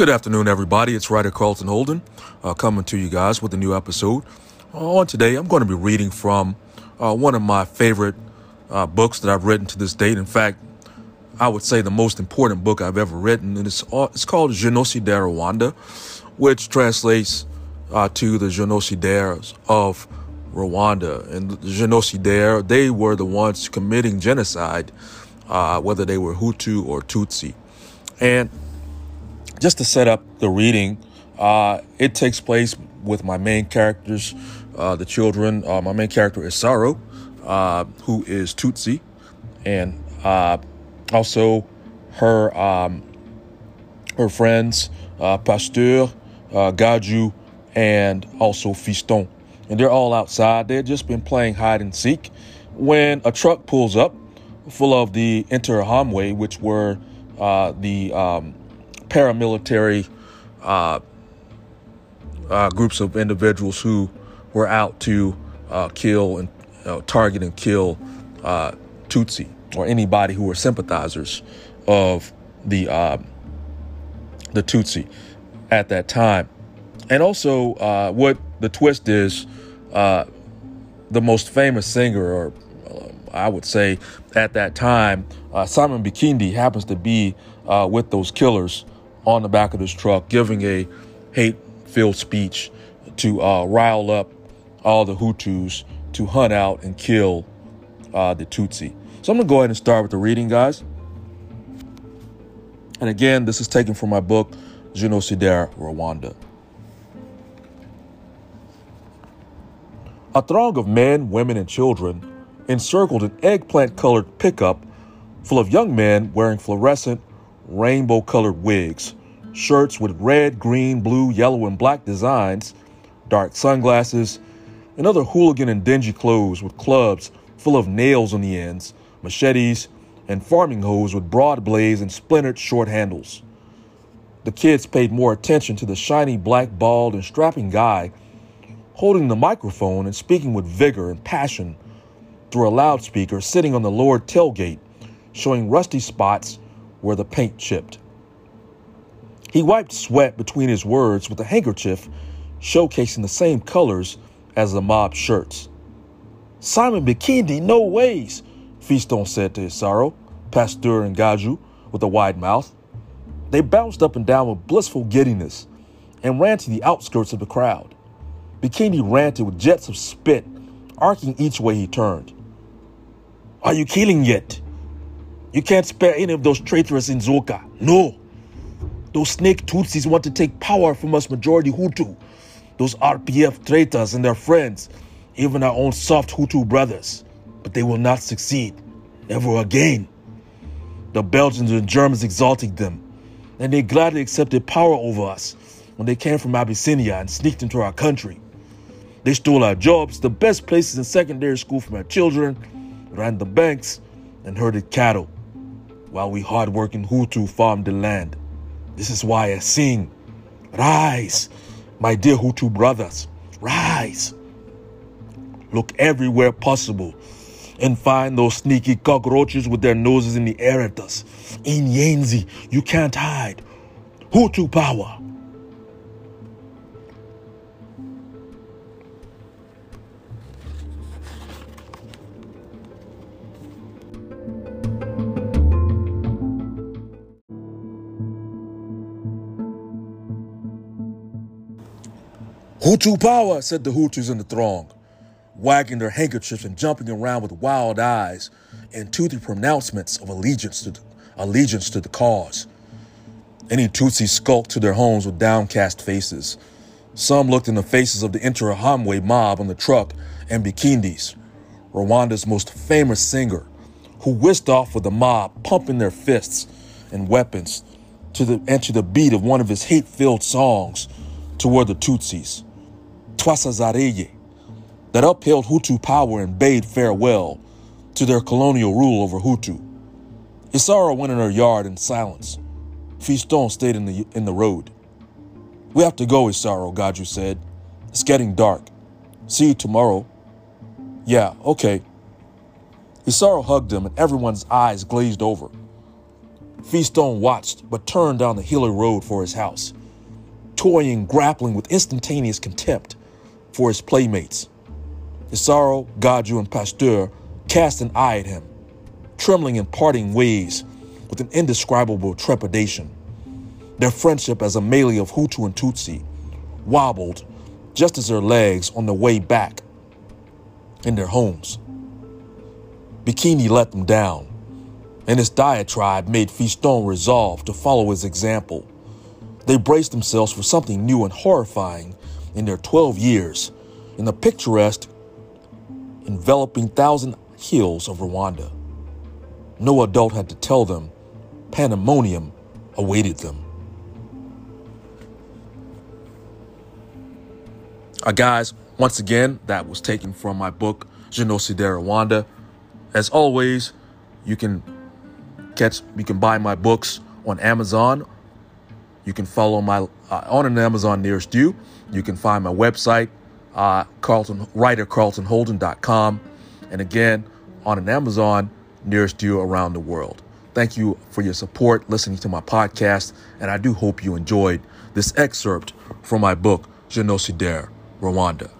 Good afternoon, everybody. It's writer Carlton Holden uh, coming to you guys with a new episode. Uh, on today, I'm going to be reading from uh, one of my favorite uh, books that I've written to this date. In fact, I would say the most important book I've ever written, and it's uh, it's called Génocidaires Rwanda, which translates uh, to the genocidaires of Rwanda. And the genocidaire, they were the ones committing genocide, whether they were Hutu or Tutsi. And just to set up the reading, uh, it takes place with my main characters, uh, the children. Uh, my main character is Saro, uh, who is Tutsi, and uh, also her um, her friends, uh, Pasteur, Gaju, and also Fiston. And they're all outside. They've just been playing hide and seek when a truck pulls up full of the Interahamwe, which were the um, paramilitary uh, uh, groups of individuals who were out to uh, kill and target and kill uh, Tutsi or anybody who were sympathizers of the uh, the Tutsi at that time. And also, uh, what the twist is, the most famous singer, or I would say at that time, Simon Bikindi happens to be with those killers on the back of this truck giving a hate filled speech to uh, rile up all the Hutus to hunt out and kill uh, the Tutsi. So I'm going to go ahead and start with the reading, guys. And again, this is taken from my book, Génocidaires Rwanda. A throng of men, women, and children encircled an eggplant colored pickup full of young men wearing fluorescent rainbow colored wigs, shirts with red, green, blue, yellow, and black designs, dark sunglasses, and other hooligan and dingy clothes with clubs full of nails on the ends, machetes, and farming hoes with broad blades and splintered short handles. The kids paid more attention to the shiny, black, bald, and strapping guy holding the microphone and speaking with vigor and passion through a loudspeaker sitting on the lower tailgate, showing rusty spots where the paint chipped. He wiped sweat between his words with a handkerchief, showcasing the same colors as the mob shirts. Simon Bikindi, no ways, Fiston said to Isaro, Pasteur and Gaju, with a wide mouth. They bounced up and down with blissful giddiness and ran to the outskirts of the crowd. Bikindi ranted with jets of spit arcing each way he turned. Are you killing yet? You can't spare any of those traitors in Inzoka. No. Those snake Tutsis want to take power from us majority Hutu. Those RPF traitors and their friends, even our own soft Hutu brothers. But they will not succeed. Never again. The Belgians and Germans exalted them, and they gladly accepted power over us when they came from Abyssinia and sneaked into our country. They stole our jobs, the best places in secondary school for our children, ran the banks, and herded cattle, while we hardworking Hutu farmed the land. This is why I sing. Rise, my dear Hutu brothers, rise. Look everywhere possible and find those sneaky cockroaches with their noses in the air at us. Inyenzi, you can't hide. Hutu power. Hutu power, said the Hutus in the throng, wagging their handkerchiefs and jumping around with wild eyes and toothy pronouncements of allegiance to the, allegiance to the cause. Any Tutsis skulked to their homes with downcast faces. Some looked in the faces of the Interahamwe mob on the truck and Bikindis, Rwanda's most famous singer, who whisked off with the mob, pumping their fists and weapons to the, and to the beat of one of his hate-filled songs toward the Tutsis. Twasezereye, that upheld Hutu power and bade farewell to their colonial rule over Hutu. Isaro went in her yard in silence. Fiston stayed in the, in the road. We have to go, Isaro, Gaju said. It's getting dark. See you tomorrow. Yeah, okay. Isaro hugged him and everyone's eyes glazed over. Fiston watched but turned down the hilly road for his house, toying, grappling with instantaneous contempt for his playmates. Isaro, Gaju, and Pasteur cast an eye at him, trembling in parting ways with an indescribable trepidation. Their friendship as a melee of Hutu and Tutsi wobbled just as their legs on the way back in their homes. Bikindi let them down, and his diatribe made Fiston resolve to follow his example. They braced themselves for something new and horrifying in their 12 years in the picturesque, enveloping thousand hills of Rwanda. No adult had to tell them pandemonium awaited them. Uh, guys, once again, that was taken from my book, Génocidaires Rwanda. As always, you can catch, you can buy my books on Amazon. You can follow my uh, on an Amazon nearest you. You can find my website, uh, Carlton writer carltonholden.com, and again on an Amazon nearest you around the world. Thank you for your support listening to my podcast, and I do hope you enjoyed this excerpt from my book, Génocidaires Rwanda.